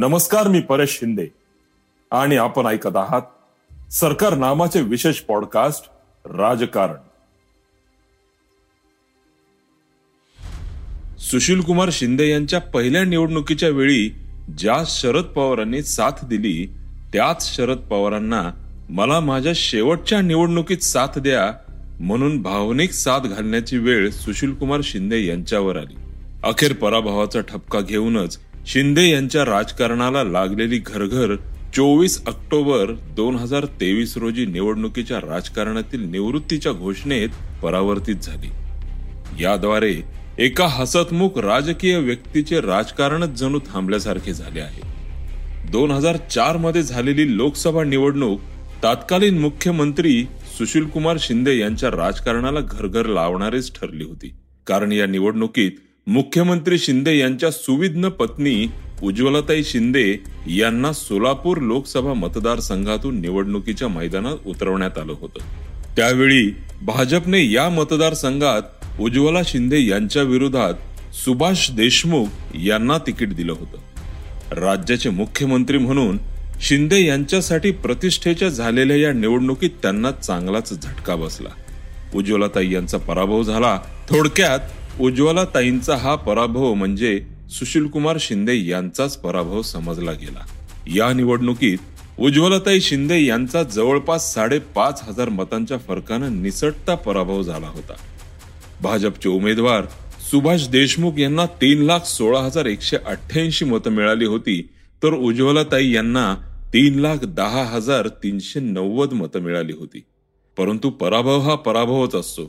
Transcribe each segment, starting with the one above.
नमस्कार मी परेश शिंदे. आणि आपण ऐकत आहात सरकार नामाचे विशेष पॉडकास्ट राजकारण. सुशील कुमार शिंदे यांच्या पहिल्या निवडणुकीच्या वेळी ज्या शरद पवारांनी साथ दिली त्याच शरद पवारांना मला माझ्या शेवटच्या निवडणुकीत साथ द्या म्हणून भावनिक साथ घालण्याची वेळ सुशील कुमार शिंदे यांच्यावर आली. अखेर पराभवाचा ठपका घेऊनच शिंदे यांच्या राजकारणाला लागलेली घरघर चोवीस ऑक्टोबर दोन हजार तेवीस रोजी निवडणुकीच्या राजकारणातील निवृत्तीच्या घोषणेत परावर्तित झाली. याद्वारे एका हसतमुख राजकीय व्यक्तीचे राजकारणच जणू थांबल्यासारखे झाले आहे. दोन हजार चारमध्ये झालेली लोकसभा निवडणूक तत्कालीन मुख्यमंत्री सुशील कुमार शिंदे यांच्या राजकारणाला घरघर लावणारीच ठरली होती. कारण या निवडणुकीत मुख्यमंत्री शिंदे यांच्या सुविध्न पत्नी उज्ज्वलताई शिंदे यांना सोलापूर लोकसभा मतदारसंघातून निवडणुकीच्या मैदानात उतरवण्यात आलं होतं. त्यावेळी भाजपने या मतदारसंघात उज्ज्वला शिंदे यांच्या विरोधात सुभाष देशमुख यांना तिकीट दिलं होतं. राज्याचे मुख्यमंत्री म्हणून शिंदे यांच्यासाठी प्रतिष्ठेच्या झालेल्या या निवडणुकीत त्यांना चांगलाच झटका बसला. उज्ज्वलाताई यांचा पराभव झाला. थोडक्यात उज्ज्वलाताईंचा हा पराभव म्हणजे सुशीलकुमार शिंदे यांचाच पराभव समजला गेला. या निवडणुकीत उज्ज्वलताई शिंदे यांचा जवळपास साडेपाच हजार मतांच्या फरकानं निसटता पराभव झाला होता. भाजपचे उमेदवार सुभाष देशमुख यांना तीन लाख सोळा हजार एकशे अठ्ठ्याऐंशी मतं मिळाली होती तर उज्ज्वलाताई यांना तीन लाख दहा हजार तीनशे नव्वद मतं मिळाली होती. परंतु पराभव हा पराभवच असतो.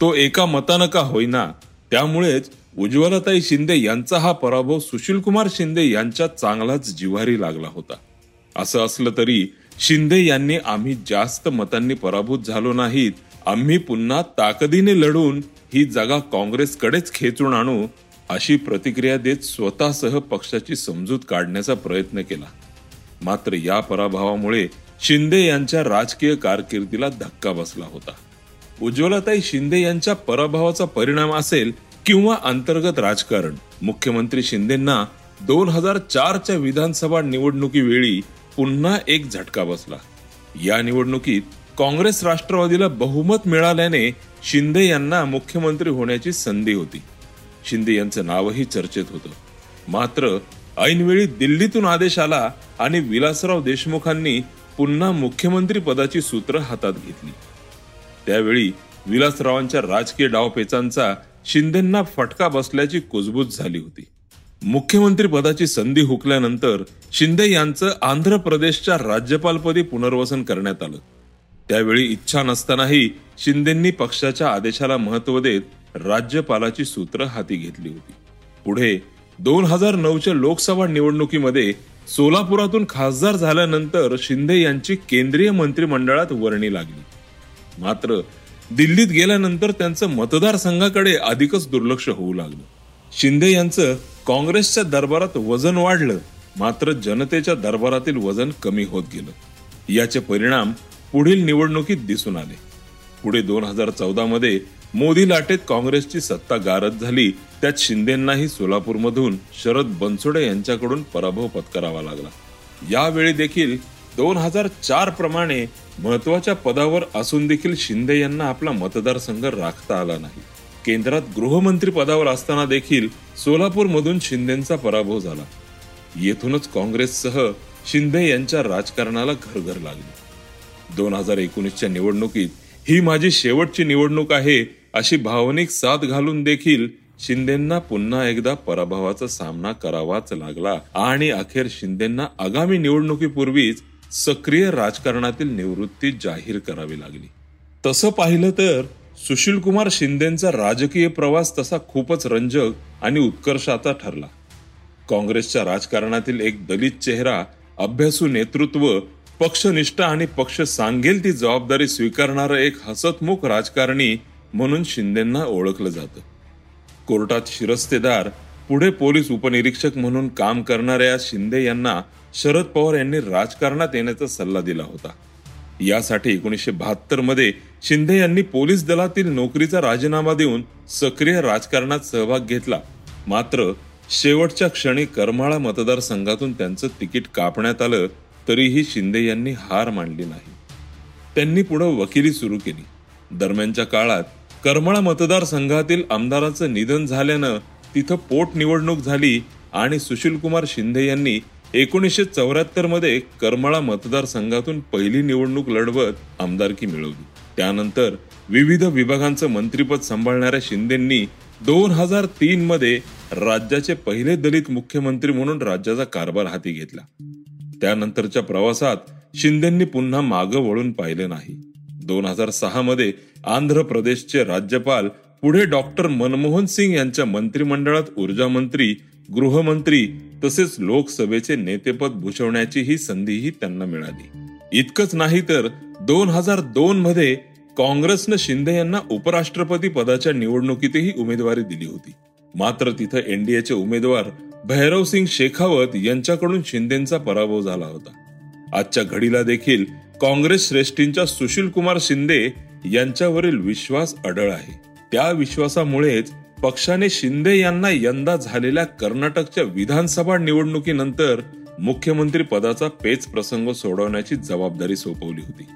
तो एका मतानं का होईना त्यामुळेच उज्ज्वलताई शिंदे यांचा हा पराभव सुशील कुमार शिंदे यांच्या चांगलाच जिव्हारी लागला होता. असं असलं तरी शिंदे यांनी आम्ही जास्त मतांनी पराभूत झालो नाहीत. आम्ही पुन्हा ताकदीने लढून ही जागा काँग्रेसकडेच खेचून आणू अशी प्रतिक्रिया देत स्वतःसह पक्षाची समजूत काढण्याचा प्रयत्न केला. मात्र या पराभवामुळे शिंदे यांच्या राजकीय कारकिर्दीला धक्का बसला होता. उज्ज्वलाताई शिंदे यांच्या पराभवाचा परिणाम असेल किंवा अंतर्गत राजकारण. मुख्यमंत्री शिंदेना दोन हजार चारच्या विधानसभा निवडणुकीवेळी पुन्हा एक झटका बसला. या निवडणुकीत काँग्रेस राष्ट्रवादीला बहुमत मिळाल्याने शिंदे यांना मुख्यमंत्री होण्याची संधी होती. शिंदे यांचं नावही चर्चेत होतं. मात्र ऐनवेळी दिल्लीतून आदेश आला आणि विलासराव देशमुखांनी पुन्हा मुख्यमंत्री पदाची सूत्र हातात घेतली. त्यावेळी विलासरावांच्या राजकीय डावपेचांचा शिंदेना फटका बसल्याची कुजबूज झाली होती. मुख्यमंत्री पदाची संधी हुकल्यानंतर शिंदे यांचं आंध्र प्रदेशच्या राज्यपालपदी पुनर्वसन करण्यात आलं. त्यावेळी इच्छा नसतानाही शिंदेंनी पक्षाच्या आदेशाला महत्त्व देत राज्यपालाची सूत्र हाती घेतली होती. पुढे दोन हजार नऊच्या लोकसभा निवडणुकीमध्ये सोलापुरातून खासदार झाल्यानंतर शिंदे यांची केंद्रीय मंत्रिमंडळात वर्णी लागली. मात्र दिल्लीत गेल्यानंतर त्यांचं मतदारसंघाकडे अधिकच दुर्लक्ष होऊ लागलं. शिंदे यांचं काँग्रेसच्या दरबारात वजन वाढलं मात्र जनतेच्या दरबारातील वजन कमी होत गेलं. याचे परिणाम पुढील निवडणुकीत दिसून आले. पुढे दोन हजार चौदा मध्ये मोदी लाटेत काँग्रेसची सत्ता गारद झाली त्यात शिंदेनाही सोलापूरमधून शरद बनसोडे यांच्याकडून पराभव पत्करावा लागला. यावेळी देखील दोन हजार चार प्रमाणे महत्त्वाच्या पदावर असून देखील शिंदे यांना आपला मतदारसंघ राखता आला नाही. केंद्रात गृहमंत्री पदावर असताना देखील सोलापूर मधून शिंदेचा पराभव झाला. येथूनच काँग्रेससह शिंदे यांच्या राजकारणाला घरघर लागली. दोन हजार एकोणीसच्या निवडणुकीत ही माझी शेवटची निवडणूक आहे अशी भावनिक साथ घालून देखील शिंदेना पुन्हा एकदा पराभवाचा सामना करावाच लागला आणि अखेर शिंदेना आगामी निवडणुकीपूर्वीच सक्रिय राजकारणातील निवृत्ती जाहीर करावी लागली. तसं पाहिलं तर सुशीलकुमार शिंदेचा राजकीय प्रवास तसा खूपच रंजक आणि उत्कर्षाचा ठरला. काँग्रेसच्या राजकारणातील एक दलित चेहरा अभ्यासू नेतृत्व पक्षनिष्ठा आणि पक्ष सांगेल ती जबाबदारी स्वीकारणारं एक हसतमुख राजकारणी म्हणून शिंदेना ओळखलं जातं. कोर्टात शिरस्तेदार पुढे पोलीस उपनिरीक्षक म्हणून काम करणाऱ्या शिंदे यांना शरद पवार यांनी राजकारणात येण्याचा सल्ला दिला होता. यासाठी एकोणीसशे बहात्तरमध्ये शिंदे यांनी पोलीस दलातील नोकरीचा राजीनामा देऊन सक्रिय राजकारणात सहभाग घेतला. मात्र शेवटच्या क्षणी करमाळा मतदारसंघातून त्यांचं तिकीट कापण्यात आलं तरीही शिंदे यांनी हार मानली नाही. त्यांनी पुढे वकिली सुरू केली. दरम्यानच्या काळात करमाळा मतदारसंघातील आमदाराचं निधन झाल्यानं तिथं पोटनिवडणूक झाली आणि सुशीलकुमार शिंदे यांनी एकोणीसशे चौऱ्याहत्तरमध्ये करमाळा मतदारसंघातून पहिली निवडणूक लढवत आमदारकी मिळवली. त्यानंतर विविध विभागांचं मंत्रीपद सांभाळणाऱ्या शिंदेंनी दोन हजार तीन मध्ये राज्याचे पहिले दलित मुख्यमंत्री म्हणून राज्याचा कारभार हाती घेतला. त्यानंतरच्या प्रवासात शिंदेंनी पुन्हा मागं वळून पाहिले नाही. दोन हजार सहा मध्ये आंध्र प्रदेशचे राज्यपाल पुढे डॉक्टर मनमोहन सिंग यांच्या मंत्रिमंडळात ऊर्जा मंत्री गृहमंत्री तसेच लोकसभेचे नेतेपद भूषवण्याची ही संधीही त्यांना मिळाली. इतकंच नाही तर दोन हजार दोन मध्ये काँग्रेसनं शिंदे यांना उपराष्ट्रपती पदाच्या निवडणुकीतही उमेदवारी दिली होती. मात्र तिथं एनडीएचे उमेदवार भैरव सिंग शेखावत यांच्याकडून शिंदेचा पराभव झाला होता. आजच्या घडीला देखील काँग्रेस श्रेष्ठींच्या सुशील कुमार शिंदे यांच्यावरील विश्वास अडळ आहे. त्या विश्वासामुळेच पक्षाने शिंदे यांना यंदा झालेल्या कर्नाटकच्या विधानसभा निवडणुकीनंतर मुख्यमंत्री पदाचा पेच प्रसंग सोडवण्याची जबाबदारी सोपवली होती.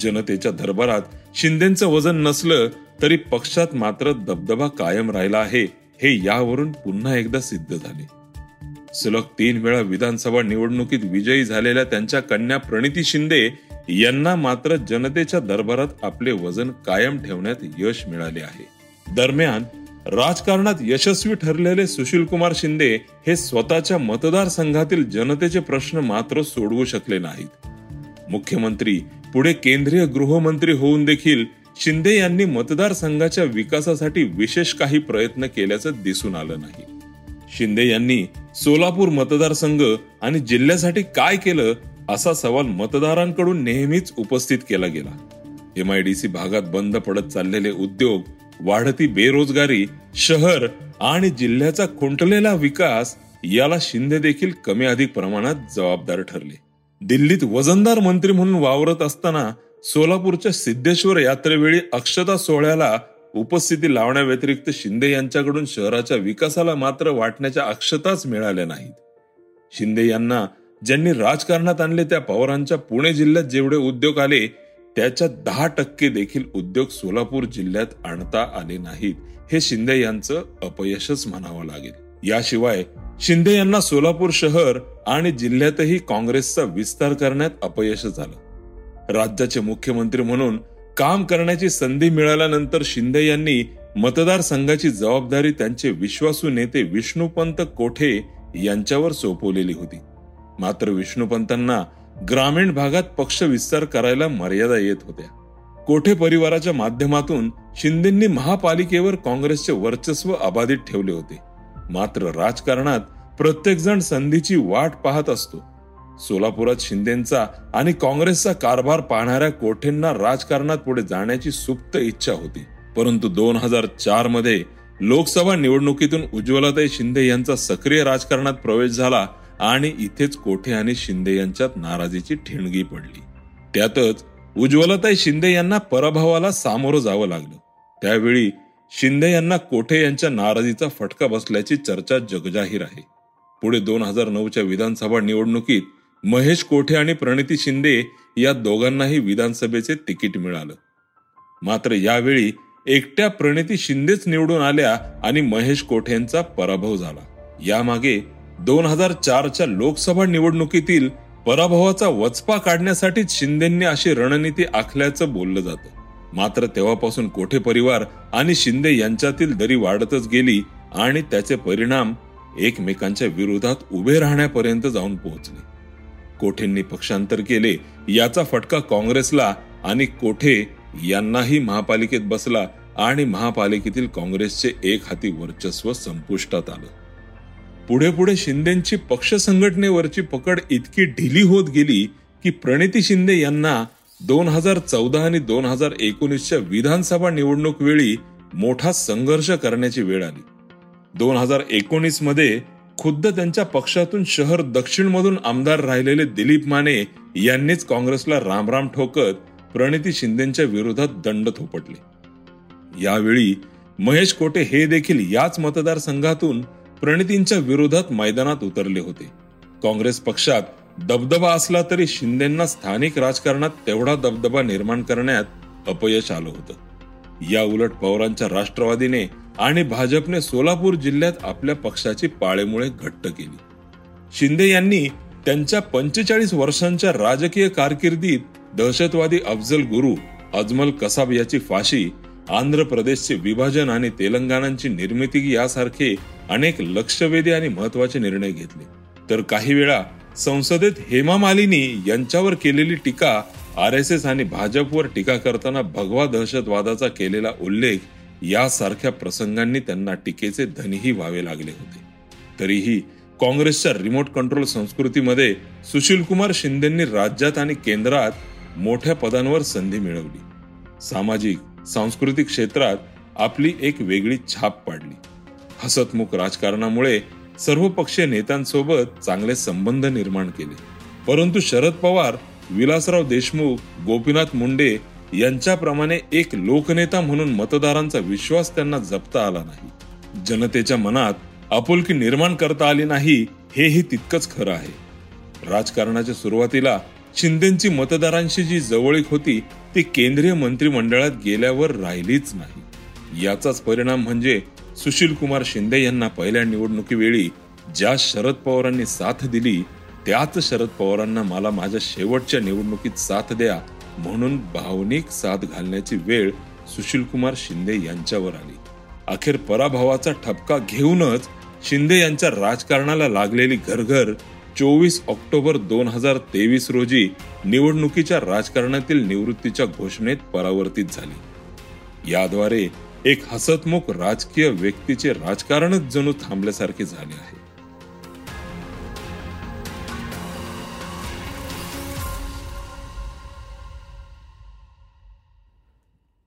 जनतेच्या दरबारात शिंदेचं वजन नसलं तरी पक्षात मात्र दबदबा कायम राहिला आहे हे यावरून पुन्हा एकदा सिद्ध झाले. सलग तीन वेळा विधानसभा निवडणुकीत विजयी झालेल्या त्यांच्या कन्या प्रणिती शिंदे यांना मात्र जनतेच्या दरबारात आपले वजन कायम ठेवण्यात यश मिळाले आहे. दरम्यान राजकारणात यशस्वी ठरलेले सुशील कुमार शिंदे हे स्वतःच्या मतदारसंघातील जनतेचे प्रश्न मात्र सोडवू शकले नाहीत. मुख्यमंत्री पुढे केंद्रीय गृहमंत्री होऊन देखील शिंदे यांनी मतदारसंघाच्या विकासासाठी विशेष काही प्रयत्न केल्याचं दिसून आलं नाही. शिंदे यांनी सोलापूर मतदारसंघ आणि जिल्ह्यासाठी काय केलं असा सवाल मतदारांकडून नेहमीच उपस्थित केला गेला. एमआयडीसी भागात बंद पडत चाललेले उद्योग वाढती बेरोजगारी शहर आणि जिल्ह्याचा खुंटलेला विकास याला शिंदे देखील कमी अधिक प्रमाणात जबाबदार ठरले. दिल्लीत वजनदार मंत्री म्हणून वावरत असताना सोलापूरच्या सिद्धेश्वर यात्रेवेळी अक्षता सोहळ्याला उपस्थिती लावण्याव्यतिरिक्त शिंदे यांच्याकडून शहराच्या विकासाला मात्र वाटण्याच्या अक्षताच मिळाल्या नाहीत. शिंदे यांना ज्यांनी राजकारणात आणले त्या पवारांच्या पुणे जिल्ह्यात जेवढे उद्योग आले त्याच्या दहा टक्के देखील उद्योग सोलापूर जिल्ह्यात आणता आले नाहीत. हे शिंदे यांचं अपयशच म्हणावं लागेल. याशिवाय शिंदे यांना सोलापूर शहर आणि जिल्ह्यातही काँग्रेसचा विस्तार करण्यात अपयश झालं. राज्याचे मुख्यमंत्री म्हणून काम करण्याची संधी मिळाल्यानंतर शिंदे यांनी मतदारसंघाची जबाबदारी त्यांचे विश्वासू नेते विष्णुपंत कोठे यांच्यावर सोपवलेली होती. मात्र विष्णुपंतांना ग्रामीण भागात पक्ष विस्तार करायला मर्यादा येत होत्या. कोठे परिवाराच्या माध्यमातून शिंदेंनी महापालिकेवर काँग्रेसचे वर्चस्व अबाधित ठेवले होते. मात्र राजकारणात प्रत्येकजण संधीची वाट पाहत असतो. सोलापुरात शिंदेचा आणि काँग्रेसचा कारभार पाहणाऱ्या कोठेंना राजकारणात पुढे जाण्याची सुप्त इच्छा होती. परंतु दोन हजार चारमध्ये लोकसभा निवडणुकीतून उज्ज्वलाताई शिंदे यांचा सक्रिय राजकारणात प्रवेश झाला आणि इथेच कोठे आणि शिंदे यांच्यात नाराजीची ठिणगी पडली. त्यातच उज्ज्वलताई शिंदे यांना पराभवाला सामोरं जावं लागलं. त्यावेळी शिंदे यांना कोठे यांच्या नाराजीचा फटका बसल्याची चर्चा जगजाहीर आहे. पुढे दोन हजार नऊच्या विधानसभा निवडणुकीत महेश कोठे आणि प्रणिती शिंदे या दोघांनाही विधानसभेचे तिकीट मिळालं. मात्र यावेळी एकट्या प्रणिती शिंदेच निवडून आल्या आणि महेश कोठे यांचा पराभव झाला. यामागे दोन हजार चारच्या लोकसभा निवडणुकीतील पराभवाचा वचपा काढण्यासाठीच शिंदेंनी अशी रणनीती आखल्याचं बोललं जातं. मात्र तेव्हापासून कोठे परिवार आणि शिंदे यांच्यातील दरी वाढतच गेली आणि त्याचे परिणाम एकमेकांच्या विरोधात उभे राहण्यापर्यंत जाऊन पोहोचले. कोठेंनी पक्षांतर केले याचा फटका काँग्रेसला आणि कोठे यांनाही महापालिकेत बसला आणि महापालिकेतील काँग्रेसचे एक हाती वर्चस्व संपुष्टात आलं. पुढे पुढे शिंदेची पक्ष संघटनेवरची पकड इतकी ढिली होत गेली की प्रणिती शिंदे यांना दोन हजार चौदा आणि दोन हजार एकोणीसच्या विधानसभा निवडणूक वेळी मोठा संघर्ष करण्याची वेळ आली. दोन हजार एकोणीसमध्ये खुद्द त्यांच्या पक्षातून शहर दक्षिण मधून आमदार राहिलेले दिलीप माने यांनीच काँग्रेसला रामराम ठोकत प्रणिती शिंदेच्या विरोधात दंड थोपटले. यावेळी महेश कोटे हे देखील याच मतदारसंघातून प्रणितींच्या विरोधात मैदानात उतरले होते. काँग्रेस पक्षात दबदबा असला तरी शिंदेना स्थानिक राजकारणात तेवढा दबदबा निर्माण करण्यात अपयश आलं होतं. या उलट पवारांच्या राष्ट्रवादीने आणि भाजपने सोलापूर जिल्ह्यात आपल्या पक्षाची पाळेमुळे घट्ट केली. शिंदे यांनी त्यांच्या पंचेचाळीस वर्षांच्या राजकीय कारकिर्दीत दहशतवादी अफजल गुरु अजमल कसाब याची फाशी आंध्र प्रदेशचे विभाजन आणि तेलंगणाची निर्मिती यासारखे अनेक लक्षवेधी आणि महत्त्वाचे निर्णय घेतले. तर काही वेळा संसदेत हेमा मालिनी यांच्यावर केलेली टीका आर एस एस आणि भाजपवर टीका करताना भगवा दहशतवादाचा केलेला उल्लेख यासारख्या प्रसंगांनी त्यांना टीकेचे धनीही व्हावे लागले होते. तरीही काँग्रेसच्या रिमोट कंट्रोल संस्कृतीमध्ये सुशील कुमार शिंदेंनी राज्यात आणि केंद्रात मोठ्या पदांवर संधी मिळवली. सामाजिक सांस्कृतिक क्षेत्रात आपली एक वेगळी छाप पाडली. हसतमुख राजकारणामुळे सर्व पक्षीय नेत्यांसोबत चांगले संबंध निर्माण केले. परंतु शरद पवार विलासराव देशमुख गोपीनाथ मुंडे यांच्याप्रमाणे एक लोकनेता म्हणून मतदारांचा विश्वास त्यांना जपता आला नाही. जनतेच्या मनात आपुलकी निर्माण करता आली नाही हेही तितकंच खरं आहे. राजकारणाच्या सुरुवातीला शिंदेची मतदारांशी जी जवळीक होती ती केंद्रीय मंत्रिमंडळात गेल्यावर राहिलीच नाही. याचाच परिणाम म्हणजे सुशील कुमार शिंदे यांना पहिल्या निवडणुकीवेळी ज्या शरद पवारांनी साथ दिली त्याच शरद पवारांना मला माझ्या शेवटच्या निवडणुकीत साथ द्या म्हणून भावनिक साथ घालण्याची वेळ सुशील कुमार शिंदे यांच्यावर आली. अखेर पराभवाचा ठपका घेऊनच शिंदे यांच्या राजकारणाला लागलेली घरघर चोवीस ऑक्टोबर दोन हजार तेवीस रोजी निवडणुकीच्या राजकारणातील निवृत्तीच्या घोषणेत परावर्तित झाली. याद्वारे एक हसतमुख राजकीय व्यक्तीचे राजकारणच जणू थांबल्यासारखे झाले आहे.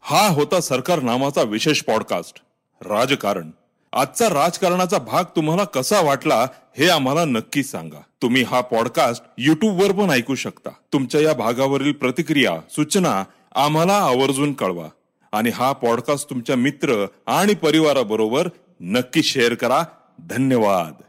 हा होता सरकार नामाचा विशेष पॉडकास्ट राजकारण. आजचा राजकारणाचा भाग तुम्हाला कसा वाटला हे आम्हाला नक्की सांगा. तुम्ही हा पॉडकास्ट युट्यूब वर पण ऐकू शकता. तुमच्या या भागावरील प्रतिक्रिया सूचना आम्हाला आवर्जून कळवा. आणि हा पॉडकास्ट तुमच्या मित्र आणि परिवाराबरोबर नक्की शेअर करा. धन्यवाद.